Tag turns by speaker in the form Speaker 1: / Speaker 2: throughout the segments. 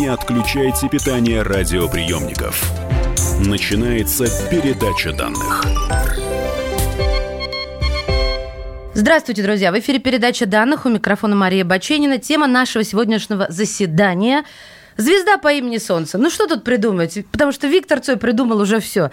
Speaker 1: не отключайте питание радиоприемников. Начинается передача данных.
Speaker 2: Здравствуйте, друзья! В эфире передача данных. У микрофона Мария Баченина. Тема нашего сегодняшнего заседания – Звезда по имени Солнце. Ну что тут придумать? Потому что Виктор Цой придумал уже все.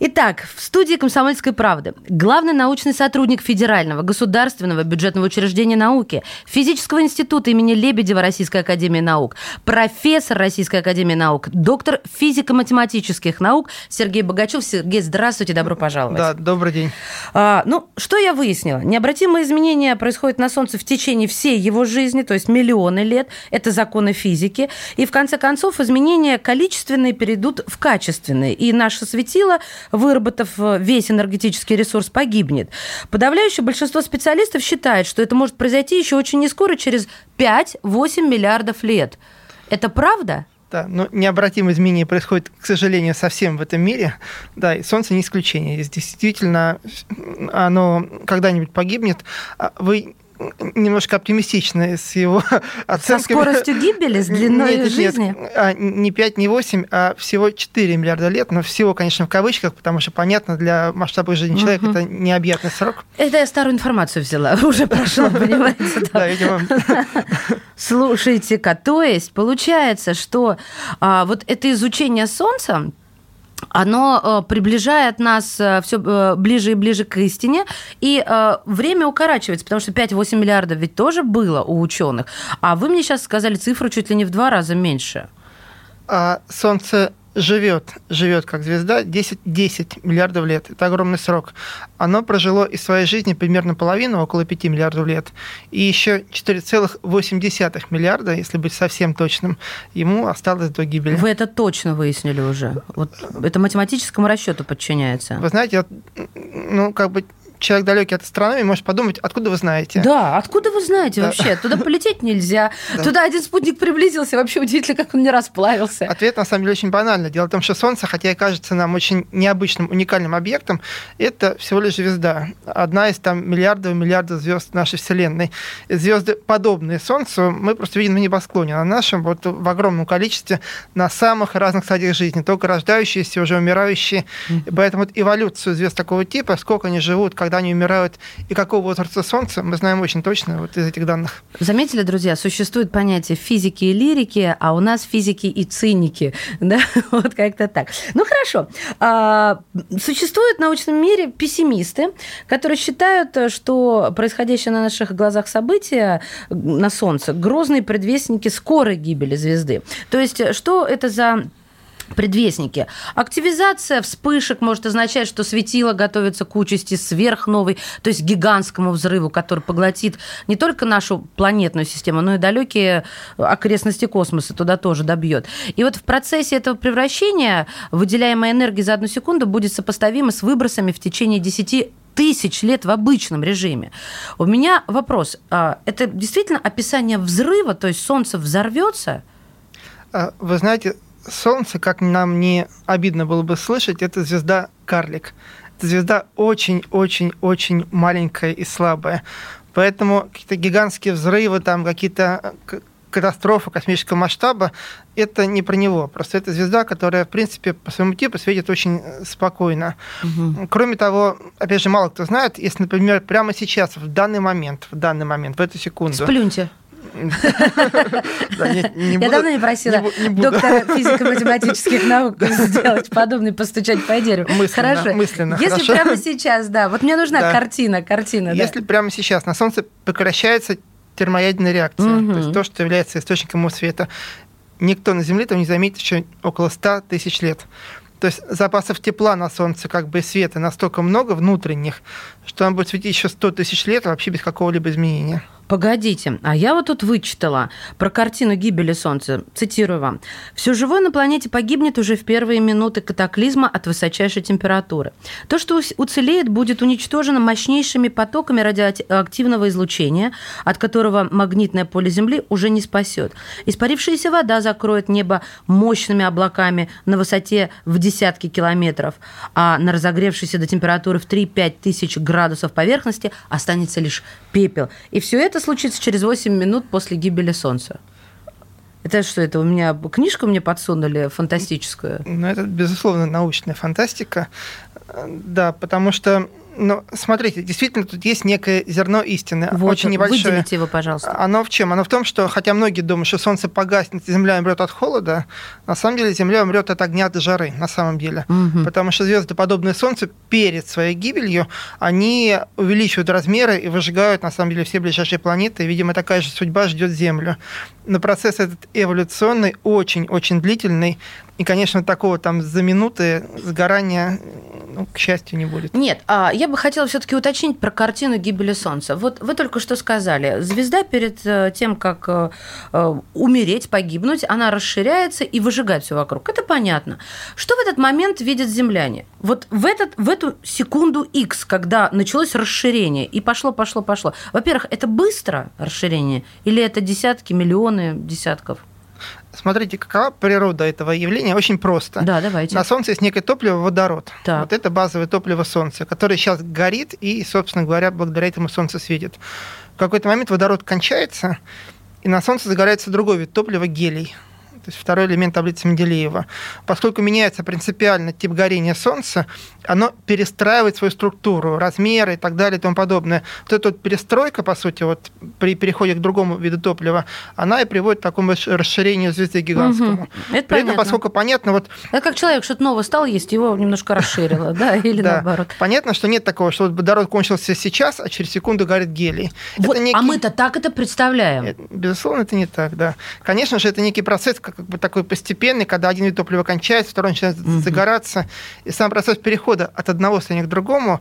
Speaker 2: Итак, в студии «Комсомольской правды» главный научный сотрудник Федерального государственного бюджетного учреждения науки, Физического института имени Лебедева Российской академии наук, профессор Российской академии наук, доктор физико-математических наук Сергей Богачев. Сергей, здравствуйте, добро пожаловать.
Speaker 3: Да, добрый день.
Speaker 2: А, ну, что я выяснила? Необратимые изменения происходят на Солнце в течение всей его жизни, то есть миллионы лет. Это законы физики. И в конце концов, изменения количественные перейдут в качественные, и наше светило, выработав э, весь энергетический ресурс, погибнет. Подавляющее большинство специалистов считает, что это может произойти еще очень не скоро, через 5-8 миллиардов лет. Это правда?
Speaker 3: Да, но необратимые изменения происходят, к сожалению, совсем в этом мире. Да, и Солнце не исключение. Здесь действительно оно когда-нибудь погибнет. А вы немножко оптимистичны с его оценками.
Speaker 2: Со скоростью гибели, с длиной нет, жизни?
Speaker 3: Нет, а, не 5, не 8, а всего 4 миллиарда лет. Но всего, конечно, в кавычках, потому что, понятно, для масштаба жизни человека угу. это необъятный срок.
Speaker 2: Это я старую информацию взяла, уже прошло, понимаете? Да, видимо. Слушайте-ка, то есть получается, что а, вот это изучение Солнца, оно э, приближает нас э, все э, ближе и ближе к истине, и время укорачивается, потому что 5-8 миллиардов ведь тоже было у ученых. А вы мне сейчас сказали цифру чуть ли не в два раза меньше.
Speaker 3: А Солнце живет, живет как звезда 10, 10 миллиардов лет. Это огромный срок. Оно прожило из своей жизни примерно половину, около 5 миллиардов лет. И еще 4,8 миллиарда, если быть совсем точным, ему осталось до гибели.
Speaker 2: Вы это точно выяснили уже? Вот это математическому расчету подчиняется?
Speaker 3: Вы знаете, ну, как бы человек далекий от астрономии может подумать, откуда вы знаете?
Speaker 2: Да, откуда вы знаете да. вообще? Туда полететь нельзя. Да. Туда один спутник приблизился, вообще удивительно, как он не расплавился.
Speaker 3: Ответ на самом деле очень банальный. Дело в том, что Солнце, хотя и кажется нам очень необычным, уникальным объектом, это всего лишь звезда. Одна из там миллиардов и миллиардов звезд нашей Вселенной. Звезды, подобные Солнцу, мы просто видим на небосклоне, на нашем вот в огромном количестве, на самых разных стадиях жизни, только рождающиеся, уже умирающие. Mm-hmm. Поэтому вот эволюцию звезд такого типа, сколько они живут, когда когда они умирают и какого возраста Солнца, мы знаем очень точно вот из этих данных.
Speaker 2: Заметили, друзья, существует понятие физики и лирики, а у нас физики и циники. Да? Вот как-то так. Ну, хорошо. А, существуют в научном мире пессимисты, которые считают, что происходящее на наших глазах события на Солнце – грозные предвестники скорой гибели звезды. То есть, что это за предвестники. Активизация вспышек может означать, что светило готовится к участи сверхновой, то есть гигантскому взрыву, который поглотит не только нашу планетную систему, но и далекие окрестности космоса туда тоже добьет. И вот в процессе этого превращения выделяемая энергия за одну секунду будет сопоставима с выбросами в течение 10 тысяч лет в обычном режиме. У меня вопрос. А, это действительно описание взрыва, то есть Солнце взорвется?
Speaker 3: А, вы знаете, Солнце, как нам не обидно было бы слышать, это звезда карлик. Это звезда очень-очень-очень маленькая и слабая. Поэтому какие-то гигантские взрывы, там какие-то э, катастрофы космического масштаба, это не про него. Просто это звезда, которая, в принципе, по своему типу светит очень э, спокойно. Угу. Кроме того, опять же, мало кто знает, если, например, прямо сейчас, в данный момент, в данный момент, в эту секунду...
Speaker 2: Сплюньте. Я давно не просила доктора физико-математических наук сделать подобный, постучать по дереву.
Speaker 3: Хорошо. Мысленно.
Speaker 2: Если прямо сейчас, да, вот мне нужна картина, картина.
Speaker 3: Если прямо сейчас на Солнце прекращается термоядерная реакция, то есть то, что является источником его света, никто на Земле там не заметит еще около 100 тысяч лет. То есть запасов тепла на Солнце, как бы света, настолько много внутренних, что он будет светить еще 100 тысяч лет вообще без какого-либо изменения.
Speaker 2: Погодите, а я вот тут вычитала про картину гибели Солнца. Цитирую вам. «Все живое на планете погибнет уже в первые минуты катаклизма от высочайшей температуры. То, что уцелеет, будет уничтожено мощнейшими потоками радиоактивного излучения, от которого магнитное поле Земли уже не спасет. Испарившаяся вода закроет небо мощными облаками на высоте в десятки километров, а на разогревшейся до температуры в 3-5 тысяч градусов поверхности останется лишь пепел. И все это случится через 8 минут после гибели Солнца. Это что, это у меня книжку мне подсунули фантастическую?
Speaker 3: Ну, это, безусловно, научная фантастика. Да, потому что ну, смотрите, действительно, тут есть некое зерно истины.
Speaker 2: Вот,
Speaker 3: очень небольшое.
Speaker 2: Выделите его, пожалуйста.
Speaker 3: Оно в чем? Оно в том, что хотя многие думают, что солнце погаснет, Земля умрет от холода, на самом деле Земля умрет от огня до жары, на самом деле.
Speaker 2: Угу.
Speaker 3: Потому что звезды, подобные Солнцу, перед своей гибелью, они увеличивают размеры и выжигают, на самом деле, все ближайшие планеты. И, видимо, такая же судьба ждет Землю. Но процесс этот эволюционный, очень-очень длительный. И, конечно, такого там за минуты сгорания, ну, к счастью, не будет.
Speaker 2: Нет, а я бы хотела все-таки уточнить про картину гибели Солнца. Вот вы только что сказали, звезда перед э, тем, как э, э, умереть, погибнуть, она расширяется и выжигает все вокруг. Это понятно. Что в этот момент видят земляне? Вот в, этот, в эту секунду X, когда началось расширение, и пошло, пошло, пошло. Во-первых, это быстро расширение, или это десятки, миллионы десятков?
Speaker 3: Смотрите, какова природа этого явления? Очень просто.
Speaker 2: Да, давайте.
Speaker 3: На Солнце есть некое топливо водород.
Speaker 2: Так.
Speaker 3: Вот это базовое топливо Солнца, которое сейчас горит и, собственно говоря, благодаря этому Солнце светит. В какой-то момент водород кончается, и на Солнце загорается другой вид топлива – гелий то есть второй элемент таблицы Менделеева. Поскольку меняется принципиально тип горения Солнца, оно перестраивает свою структуру, размеры и так далее и тому подобное. Вот эта вот перестройка, по сути, вот при переходе к другому виду топлива, она и приводит к такому расширению звезды гигантскому.
Speaker 2: Угу. Это
Speaker 3: при этом, поскольку понятно, вот...
Speaker 2: Это как человек что-то новое стал есть, его немножко расширило, да, или наоборот.
Speaker 3: Понятно, что нет такого, что вот водород кончился сейчас, а через секунду горит гелий.
Speaker 2: А мы-то так это представляем.
Speaker 3: Безусловно, это не так, да. Конечно же, это некий процесс, как бы такой постепенный, когда один вид топлива кончается, второй начинает угу. загораться. И сам процесс перехода от одного состояния к другому,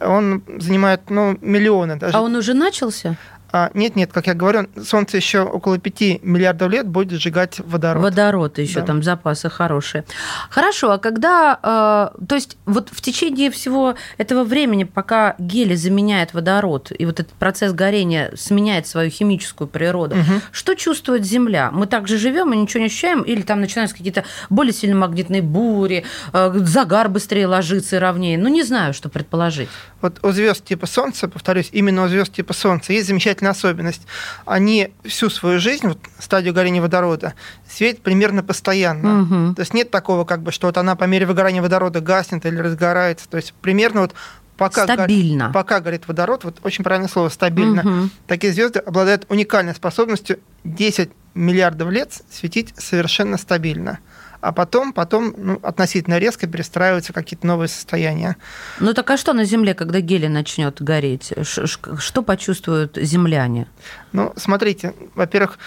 Speaker 3: он занимает ну, миллионы даже.
Speaker 2: А он уже начался?
Speaker 3: А, нет, нет, как я говорю, Солнце еще около 5 миллиардов лет будет сжигать водород.
Speaker 2: Водород еще да. там запасы хорошие. Хорошо, а когда, э, то есть вот в течение всего этого времени, пока гелий заменяет водород, и вот этот процесс горения сменяет свою химическую природу, угу. что чувствует Земля? Мы также живем и ничего не ощущаем, или там начинаются какие-то более сильные магнитные бури, э, загар быстрее ложится и ровнее? Ну, не знаю, что предположить.
Speaker 3: Вот у звезд типа Солнца, повторюсь, именно у звезд типа Солнца есть замечательный замечательная особенность. Они всю свою жизнь, вот, стадию горения водорода, светят примерно постоянно.
Speaker 2: Угу.
Speaker 3: То есть нет такого, как бы, что вот она по мере выгорания водорода гаснет или разгорается. То есть примерно вот пока,
Speaker 2: стабильно.
Speaker 3: Гор, пока горит водород, вот очень правильное слово, стабильно, угу. такие звезды обладают уникальной способностью 10 миллиардов лет светить совершенно стабильно а потом, потом ну, относительно резко перестраиваются какие-то новые состояния.
Speaker 2: Ну так а что на Земле, когда гелий начнет гореть? Что почувствуют земляне?
Speaker 3: Ну, смотрите, во-первых,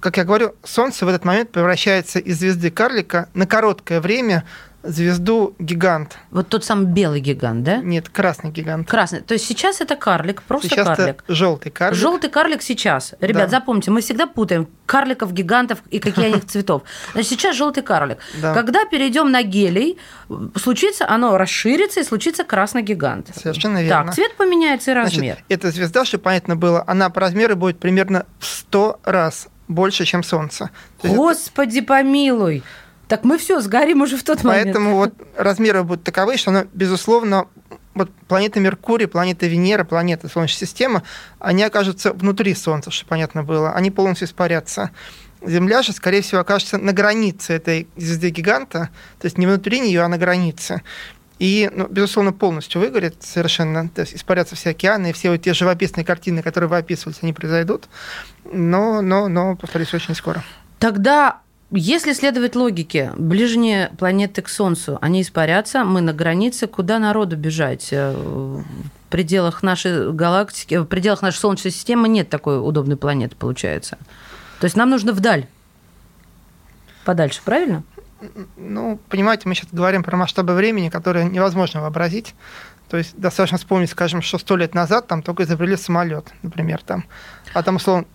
Speaker 3: как я говорю, Солнце в этот момент превращается из звезды карлика на короткое время звезду гигант.
Speaker 2: Вот тот самый белый гигант, да?
Speaker 3: Нет, красный гигант.
Speaker 2: Красный. То есть сейчас это карлик, просто
Speaker 3: сейчас
Speaker 2: карлик.
Speaker 3: Желтый карлик.
Speaker 2: Желтый карлик сейчас. Ребят, да. запомните, мы всегда путаем карликов, гигантов и какие они цветов. Значит, сейчас желтый карлик.
Speaker 3: Да.
Speaker 2: Когда перейдем на гелий, случится, оно расширится и случится красный гигант.
Speaker 3: Совершенно верно.
Speaker 2: Так, цвет поменяется и размер.
Speaker 3: Значит, эта звезда, чтобы понятно было, она по размеру будет примерно в 100 раз больше, чем Солнце.
Speaker 2: Господи это... помилуй! Так мы все сгорим уже в тот
Speaker 3: Поэтому
Speaker 2: момент.
Speaker 3: вот размеры будут таковы, что оно, безусловно, вот планета Меркурий, планета Венера, планета Солнечной системы, они окажутся внутри Солнца, чтобы понятно было. Они полностью испарятся. Земля же, скорее всего, окажется на границе этой звезды гиганта, то есть не внутри нее, а на границе. И, ну, безусловно, полностью выгорит совершенно, то есть испарятся все океаны, и все вот те живописные картины, которые вы описываете, они произойдут, но, но, но, повторюсь, очень скоро.
Speaker 2: Тогда если следовать логике, ближние планеты к Солнцу, они испарятся, мы на границе, куда народу бежать? Э, в пределах нашей галактики, в пределах нашей Солнечной системы нет такой удобной планеты, получается. То есть нам нужно вдаль, подальше, правильно?
Speaker 3: Ну, понимаете, мы сейчас говорим про масштабы времени, которые невозможно вообразить. То есть достаточно вспомнить, скажем, что сто лет назад там только изобрели самолет, например, там. А там, условно,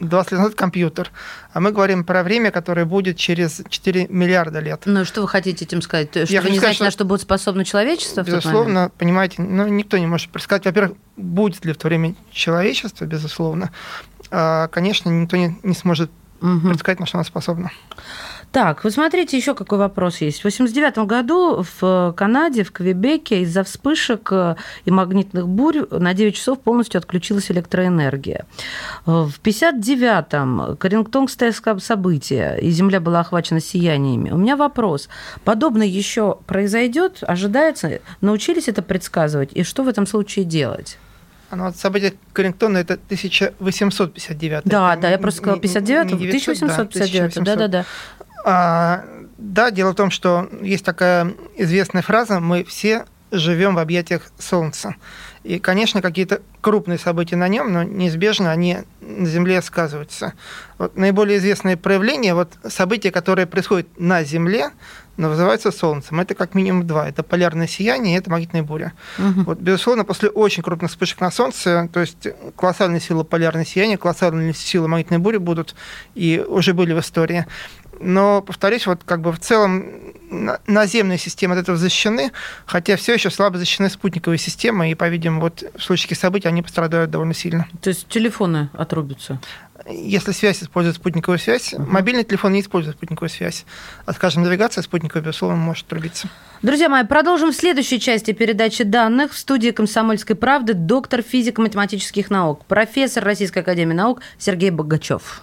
Speaker 3: 20 лет назад компьютер, а мы говорим про время, которое будет через 4 миллиарда лет.
Speaker 2: Ну, что вы хотите этим сказать? Что Я не знаете, на что будет способно человечество
Speaker 3: Безусловно, понимаете, ну, никто не может предсказать, во-первых, будет ли в то время человечество, безусловно. А, конечно, никто не, не сможет угу. предсказать, на что оно способно.
Speaker 2: Так, вот смотрите, еще какой вопрос есть. В 89 году в Канаде, в Квебеке из-за вспышек э, и магнитных бурь на 9 часов полностью отключилась электроэнергия. В 59-м Карингтонгское событие, и Земля была охвачена сияниями. У меня вопрос. Подобное еще произойдет? Ожидается? Научились это предсказывать? И что в этом случае делать?
Speaker 3: Ну, вот событие Карингтона это 1859.
Speaker 2: Да, да, я просто сказала 59, 1859, да, да, да.
Speaker 3: А, да, дело в том, что есть такая известная фраза «мы все живем в объятиях Солнца». И, конечно, какие-то крупные события на нем, но неизбежно они на Земле сказываются. Вот наиболее известные проявления, вот события, которые происходят на Земле, но вызываются Солнцем. Это как минимум два. Это полярное сияние и это магнитная буря. Угу. Вот, безусловно, после очень крупных вспышек на Солнце, то есть колоссальные силы полярного сияния, колоссальные силы магнитной бури будут и уже были в истории. Но, повторюсь, вот как бы в целом наземные системы от этого защищены, хотя все еще слабо защищены спутниковые системы, и, по-видимому, вот в случае событий они пострадают довольно сильно.
Speaker 2: То есть телефоны отрубятся?
Speaker 3: Если связь использует спутниковую связь, uh-huh. мобильный телефон не использует спутниковую связь. А, скажем, навигация спутниковая, безусловно, может отрубиться.
Speaker 2: Друзья мои, продолжим в следующей части передачи данных. В студии «Комсомольской правды» доктор физико-математических наук, профессор Российской академии наук Сергей Богачев.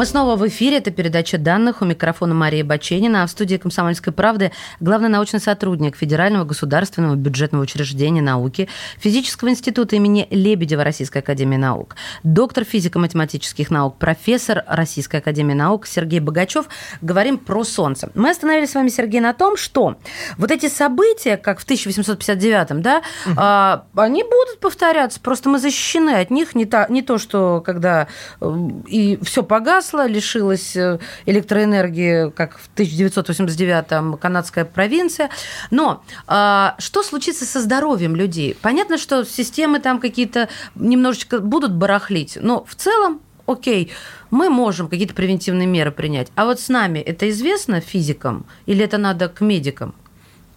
Speaker 2: Мы снова в эфире. Это передача данных. У микрофона Мария Баченина. А в студии «Комсомольской правды» главный научный сотрудник Федерального государственного бюджетного учреждения науки, Физического института имени Лебедева Российской академии наук, доктор физико-математических наук, профессор Российской академии наук Сергей Богачев. Говорим про Солнце. Мы остановились с вами, Сергей, на том, что вот эти события, как в 1859-м, да, угу. а, они будут повторяться. Просто мы защищены от них. Не, та, не то, что когда э, и все погасло, погасла, лишилась э, электроэнергии, как в 1989-м канадская провинция. Но а, что случится со здоровьем людей? Понятно, что системы там какие-то немножечко будут барахлить, но в целом окей, мы можем какие-то превентивные меры принять. А вот с нами это известно физикам или это надо к медикам?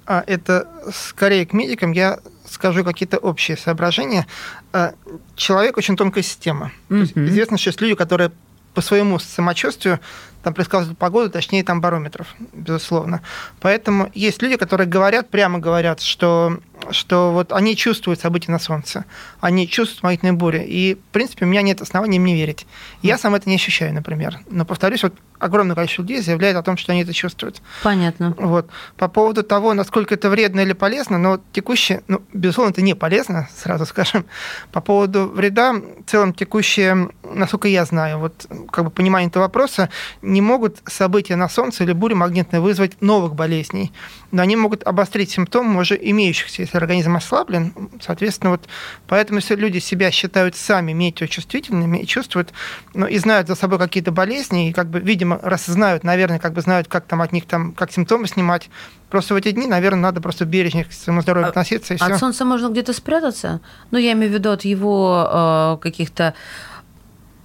Speaker 3: А это скорее к медикам. Я скажу какие-то общие соображения. А, человек очень тонкая система. Mm-hmm. известно, что есть люди, которые по своему самочувствию там предсказывают погоду, точнее там барометров, безусловно. Поэтому есть люди, которые говорят, прямо говорят, что, что вот они чувствуют события на Солнце, они чувствуют магнитные бури, и, в принципе, у меня нет оснований мне верить. Я сам это не ощущаю, например. Но, повторюсь, вот огромное количество людей заявляет о том, что они это чувствуют.
Speaker 2: Понятно.
Speaker 3: Вот. По поводу того, насколько это вредно или полезно, но текущее, ну, безусловно, это не полезно, сразу скажем. По поводу вреда, в целом текущее, насколько я знаю, вот как бы понимание этого вопроса, не могут события на Солнце или буря магнитная вызвать новых болезней, но они могут обострить симптомы уже имеющихся, если организм ослаблен. Соответственно, вот поэтому если люди себя считают сами метеочувствительными и чувствуют, ну, и знают за собой какие-то болезни, и как бы, видимо, раз знают, наверное, как бы знают, как там от них там, как симптомы снимать. Просто в эти дни, наверное, надо просто бережнее к своему здоровью а, относиться. И
Speaker 2: от все. солнца можно где-то спрятаться? Ну, я имею в виду от его э, каких-то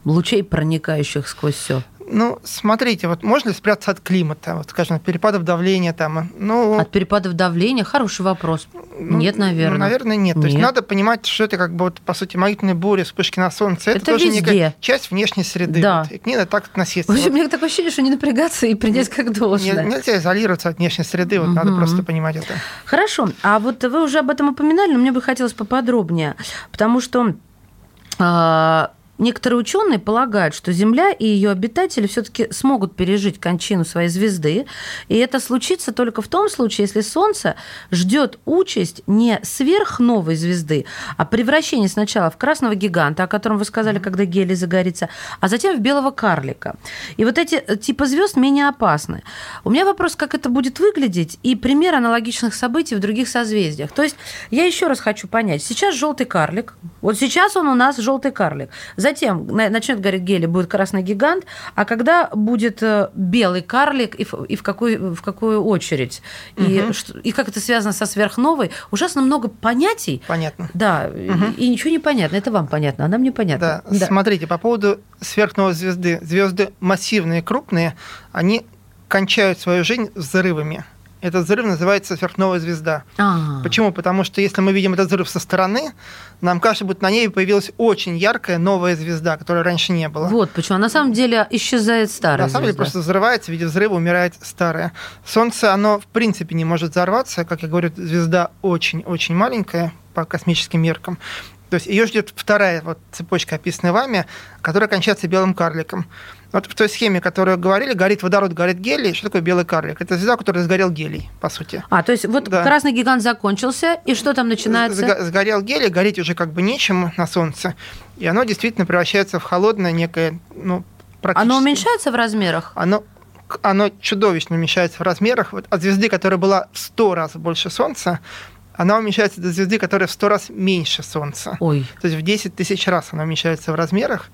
Speaker 2: лучей, проникающих сквозь все.
Speaker 3: Ну, смотрите, вот можно ли спрятаться от климата, вот, скажем, от перепадов давления там? Ну,
Speaker 2: от перепадов давления? Хороший вопрос. Ну, нет, наверное. Ну,
Speaker 3: наверное, нет. нет. То есть надо понимать, что это как бы, вот, по сути, магнитные бури, вспышки на солнце. Это,
Speaker 2: это
Speaker 3: тоже
Speaker 2: везде.
Speaker 3: некая часть внешней среды.
Speaker 2: Да.
Speaker 3: Вот, и к ней надо так относиться.
Speaker 2: В общем, вот. мне такое ощущение, что не напрягаться и принять как должное.
Speaker 3: Нельзя изолироваться от внешней среды, вот угу. надо просто понимать это.
Speaker 2: Хорошо. А вот вы уже об этом упоминали, но мне бы хотелось поподробнее, потому что а, некоторые ученые полагают, что Земля и ее обитатели все-таки смогут пережить кончину своей звезды, и это случится только в том случае, если Солнце ждет участь не сверхновой звезды, а превращение сначала в красного гиганта, о котором вы сказали, когда гелий загорится, а затем в белого карлика. И вот эти э, типы звезд менее опасны. У меня вопрос, как это будет выглядеть, и пример аналогичных событий в других созвездиях. То есть я еще раз хочу понять. Сейчас желтый карлик. Вот сейчас он у нас желтый карлик. Затем начнет гореть гелий, будет красный гигант. А когда будет э, белый карлик и в, и в, какую, в какую очередь? И, угу. что, и как это связано со сверхновой? Ужасно много понятий.
Speaker 3: Понятно.
Speaker 2: Да, угу. и, и ничего не понятно. Это вам понятно, а нам непонятно.
Speaker 3: Да. да. Смотрите, по поводу сверхновой звезды. Звезды массивные, крупные, они кончают свою жизнь взрывами. Этот взрыв называется сверхновая звезда. А-а-а. Почему? Потому что если мы видим этот взрыв со стороны, нам кажется, будто на ней появилась очень яркая новая звезда, которой раньше не было.
Speaker 2: Вот почему. А на самом деле исчезает старая
Speaker 3: На самом деле просто взрывается, в виде взрыва умирает старая. Солнце, оно в принципе не может взорваться. Как я говорю, звезда очень-очень маленькая по космическим меркам. То есть ее ждет вторая вот цепочка, описанная вами, которая кончается белым карликом. Вот в той схеме, которую говорили, горит водород, горит гелий. Что такое белый карлик? Это звезда, которая сгорел гелий, по сути.
Speaker 2: А, то есть вот да. красный гигант закончился, и что там начинается?
Speaker 3: Сгорел гелий, гореть уже как бы нечем на Солнце. И оно действительно превращается в холодное некое, ну, практически...
Speaker 2: Оно уменьшается в размерах?
Speaker 3: Оно оно чудовищно уменьшается в размерах. Вот от звезды, которая была в 100 раз больше Солнца, она уменьшается до звезды, которая в 100 раз меньше Солнца.
Speaker 2: Ой.
Speaker 3: То есть в 10 тысяч раз она уменьшается в размерах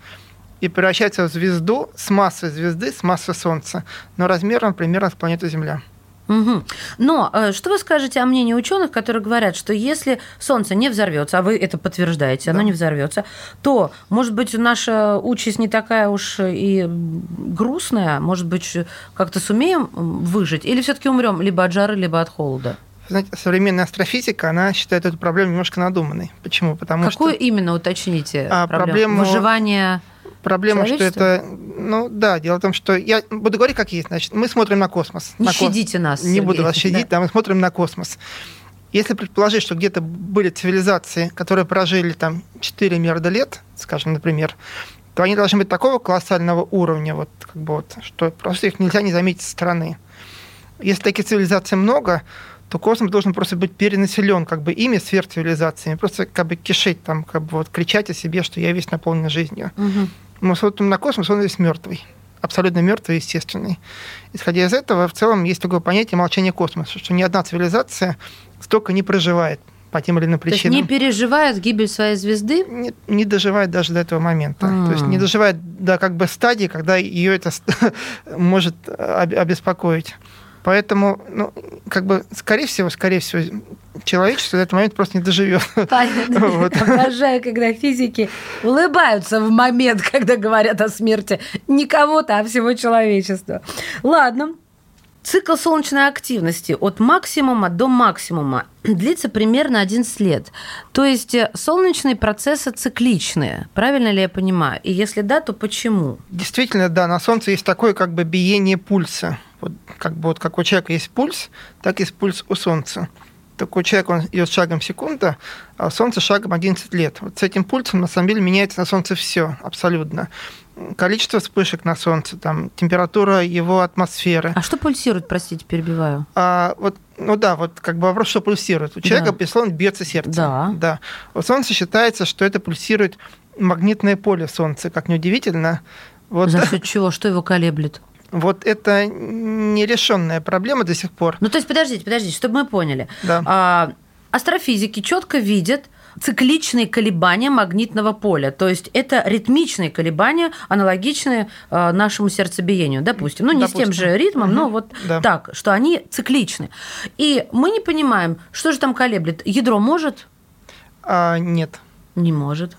Speaker 3: и превращается в звезду с массой звезды, с массой Солнца, но размером примерно с планету Земля.
Speaker 2: Угу. Но э, что вы скажете о мнении ученых, которые говорят, что если Солнце не взорвется, а вы это подтверждаете, оно да. не взорвется, то, может быть, наша участь не такая уж и грустная, может быть, как-то сумеем выжить, или все-таки умрем либо от жары, либо от холода?
Speaker 3: Знаете, современная астрофизика, она считает эту проблему немножко надуманной. Почему?
Speaker 2: Потому Какую что... именно уточните? А, проблему? проблему... Выживания
Speaker 3: Проблема, что это, ну да, дело в том, что я буду говорить как есть, значит, мы смотрим на космос.
Speaker 2: Не
Speaker 3: на
Speaker 2: щадите кос... нас.
Speaker 3: Не Сергей. буду вас щадить, да. да, мы смотрим на космос. Если предположить, что где-то были цивилизации, которые прожили там 4 миллиарда лет, скажем, например, то они должны быть такого колоссального уровня, вот, как бы вот, что просто их нельзя не заметить со стороны. Если таких цивилизаций много, то космос должен просто быть перенаселен как бы ими сверхцивилизациями, просто как бы кишить там, как бы вот кричать о себе, что я весь наполнен жизнью. Угу на космос, он весь мертвый абсолютно мертвый, естественный. Исходя из этого, в целом есть такое понятие молчания космоса, что ни одна цивилизация столько не проживает по тем или иным причинам.
Speaker 2: То есть не переживает гибель своей звезды?
Speaker 3: Не, не доживает даже до этого момента. Mm. То есть не доживает до как бы стадии, когда ее это может обеспокоить. Поэтому, ну, как бы, скорее всего, скорее всего, человечество в этот момент просто не доживет.
Speaker 2: Понятно. Вот. Обожаю, когда физики улыбаются в момент, когда говорят о смерти не кого-то, а всего человечества. Ладно, Цикл солнечной активности от максимума до максимума длится примерно 11 лет. То есть э, солнечные процессы цикличные. Правильно ли я понимаю? И если да, то почему?
Speaker 3: Действительно, да. На Солнце есть такое как бы биение пульса. Вот, как бы вот как у человека есть пульс, так есть пульс у Солнца. Такой человек, он идет шагом секунда, а Солнце шагом 11 лет. Вот с этим пульсом, на самом деле, меняется на Солнце все абсолютно. Количество вспышек на Солнце, там, температура его атмосферы.
Speaker 2: А что пульсирует, простите, перебиваю?
Speaker 3: А, вот, ну да, вот как бы вопрос, что пульсирует. У человека, да. безусловно, бьется сердце.
Speaker 2: Да.
Speaker 3: да. У Солнца считается, что это пульсирует магнитное поле Солнца, как неудивительно.
Speaker 2: Вот. За счет чего? Что его колеблет?
Speaker 3: Вот это нерешенная проблема до сих пор.
Speaker 2: Ну, то есть, подождите, подождите, чтобы мы поняли.
Speaker 3: Да.
Speaker 2: А, астрофизики четко видят цикличные колебания магнитного поля. То есть это ритмичные колебания, аналогичные а, нашему сердцебиению, допустим. Ну, не допустим. с тем же ритмом, угу. но вот да. так, что они цикличны. И мы не понимаем, что же там колеблет. Ядро может?
Speaker 3: А, нет.
Speaker 2: Не может.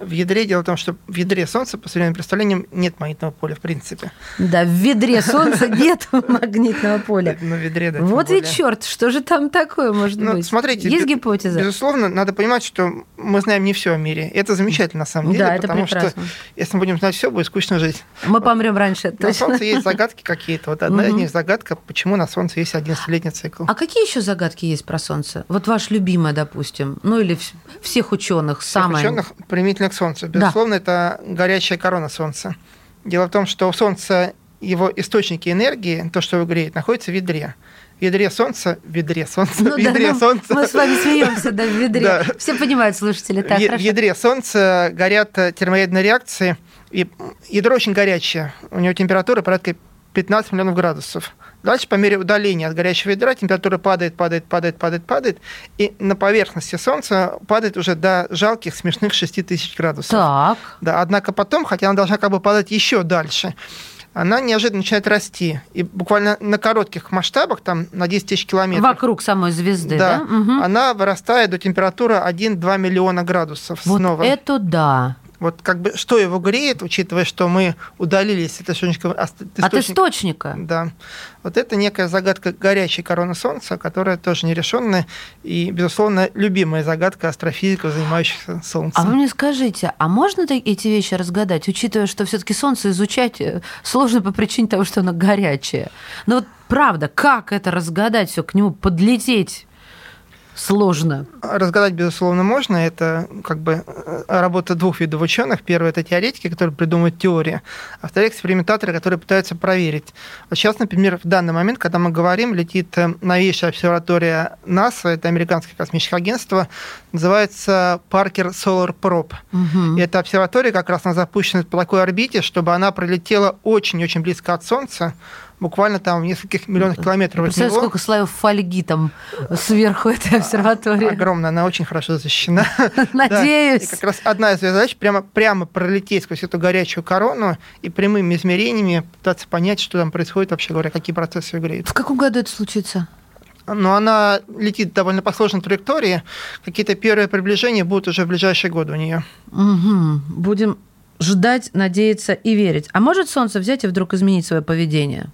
Speaker 3: В ядре дело в том, что в ядре Солнца, по современным представлениям, нет магнитного поля в принципе.
Speaker 2: Да, в ведре Солнца нет магнитного поля.
Speaker 3: На ведре, да.
Speaker 2: Вот и черт, что же там такое может ну, быть?
Speaker 3: Смотрите,
Speaker 2: есть гипотеза?
Speaker 3: Безусловно, надо понимать, что мы знаем не все о мире. Это замечательно на самом деле, потому что если мы будем знать все, будет скучно жить.
Speaker 2: Мы помрем раньше.
Speaker 3: На Солнце есть загадки какие-то. Вот одна из них загадка, почему на Солнце есть 11-летний цикл.
Speaker 2: А какие еще загадки есть про Солнце? Вот ваш любимый, допустим, ну или всех ученых, самое.
Speaker 3: Всех ученых применительно к Солнцу. Безусловно, да. это горячая корона Солнца. Дело в том, что у Солнца его источники энергии, то, что его греет, находится в ядре. В ядре Солнца, в ядре Солнца, ну, в ядре
Speaker 2: да,
Speaker 3: Солнца.
Speaker 2: Мы с вами смеемся, да, в ведре. Да. Все понимают, слушатели. Так,
Speaker 3: в, ядре Солнца горят термоядные реакции, и ядро очень горячее. У него температура порядка 15 миллионов градусов. Дальше, по мере удаления от горячего ядра, температура падает, падает, падает, падает, падает, и на поверхности Солнца падает уже до жалких, смешных 6 тысяч градусов.
Speaker 2: Так.
Speaker 3: Да, однако потом, хотя она должна как бы падать еще дальше, она неожиданно начинает расти. И буквально на коротких масштабах, там на 10 тысяч километров.
Speaker 2: Вокруг самой звезды, да?
Speaker 3: да угу. Она вырастает до температуры 1-2 миллиона градусов
Speaker 2: вот
Speaker 3: снова.
Speaker 2: это да.
Speaker 3: Вот как бы что его греет, учитывая, что мы удалились от источника.
Speaker 2: От источника. От источника.
Speaker 3: Да. Вот это некая загадка горячей короны Солнца, которая тоже нерешенная и, безусловно, любимая загадка астрофизиков, занимающихся Солнцем.
Speaker 2: А вы мне скажите, а можно эти вещи разгадать, учитывая, что все-таки Солнце изучать э, сложно по причине того, что оно горячее? Но вот правда, как это разгадать, все к нему подлететь? Сложно?
Speaker 3: Разгадать, безусловно, можно. Это как бы э, работа двух видов ученых. Первый – это теоретики, которые придумывают теории, а второй – экспериментаторы, которые пытаются проверить. Вот сейчас, например, в данный момент, когда мы говорим, летит э, новейшая обсерватория НАСА, это американское космическое агентство, называется Parker Solar Probe. Угу. И эта обсерватория как раз она запущена по такой орбите, чтобы она пролетела очень-очень близко от Солнца, буквально там в нескольких миллионах километров от него.
Speaker 2: сколько слоев фольги там сверху этой обсерватории.
Speaker 3: Огромная, она очень хорошо защищена.
Speaker 2: Надеюсь.
Speaker 3: И как раз одна из задач прямо, прямо пролететь сквозь эту горячую корону и прямыми измерениями пытаться понять, что там происходит, вообще говоря, какие процессы греют.
Speaker 2: В каком году это случится?
Speaker 3: но она летит довольно по сложной траектории. Какие-то первые приближения будут уже в ближайшие годы у нее.
Speaker 2: Угу. Будем ждать, надеяться и верить. А может Солнце взять и вдруг изменить свое поведение?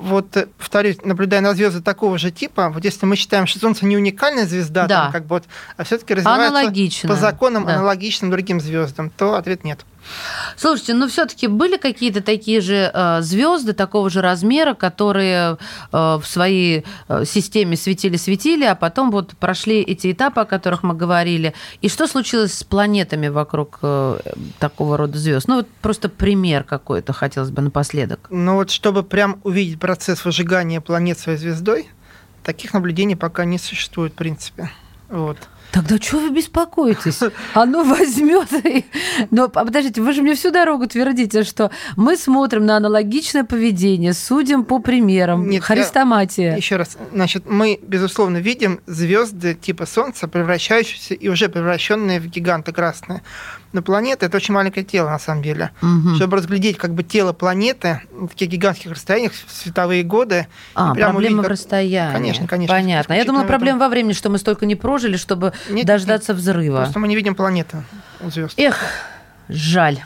Speaker 3: вот, э, повторюсь, наблюдая на звезды такого же типа, вот если мы считаем, что Солнце не уникальная звезда, да. там, как бы вот, а все-таки развивается по законам да. аналогичным другим звездам, то ответ нет.
Speaker 2: Слушайте, ну все-таки были какие-то такие же э, звезды такого же размера, которые э, в своей э, системе светили-светили, а потом вот прошли эти этапы, о которых мы говорили. И что случилось с планетами вокруг такого рода звезд? Ну вот просто пример какой-то хотелось бы напоследок.
Speaker 3: Ну вот чтобы прям увидеть процесс выжигания планет своей звездой, таких наблюдений пока не существует в принципе. Вот.
Speaker 2: Тогда что вы беспокоитесь? Оно возьмет. Но подождите, вы же мне всю дорогу твердите, что мы смотрим на аналогичное поведение, судим по примерам. Нет, Христоматия.
Speaker 3: Я... Еще раз, значит, мы, безусловно, видим звезды типа Солнца, превращающиеся и уже превращенные в гиганты красные. Но планета это очень маленькое тело, на самом деле. Угу. Чтобы разглядеть как бы тело планеты на таких гигантских расстояниях, световые годы.
Speaker 2: А, проблема увидеть, как... в расстоянии.
Speaker 3: Конечно, конечно.
Speaker 2: Понятно. Я думала, проблема во времени, что мы столько не прожили, чтобы нет, дождаться нет, взрыва.
Speaker 3: Просто мы не видим планеты звезд.
Speaker 2: Эх, жаль.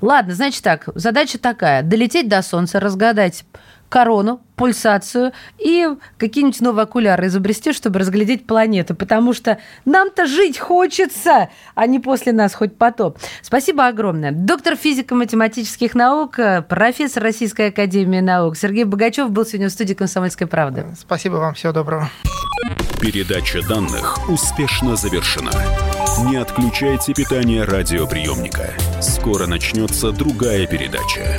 Speaker 2: Ладно, значит так, задача такая. Долететь до Солнца, разгадать корону, пульсацию и какие-нибудь новые окуляры изобрести, чтобы разглядеть планету, потому что нам-то жить хочется, а не после нас хоть потоп. Спасибо огромное. Доктор физико-математических наук, профессор Российской Академии Наук Сергей Богачев был сегодня в студии «Комсомольской правды».
Speaker 3: Спасибо вам, всего доброго.
Speaker 1: Передача данных успешно завершена. Не отключайте питание радиоприемника. Скоро начнется другая передача.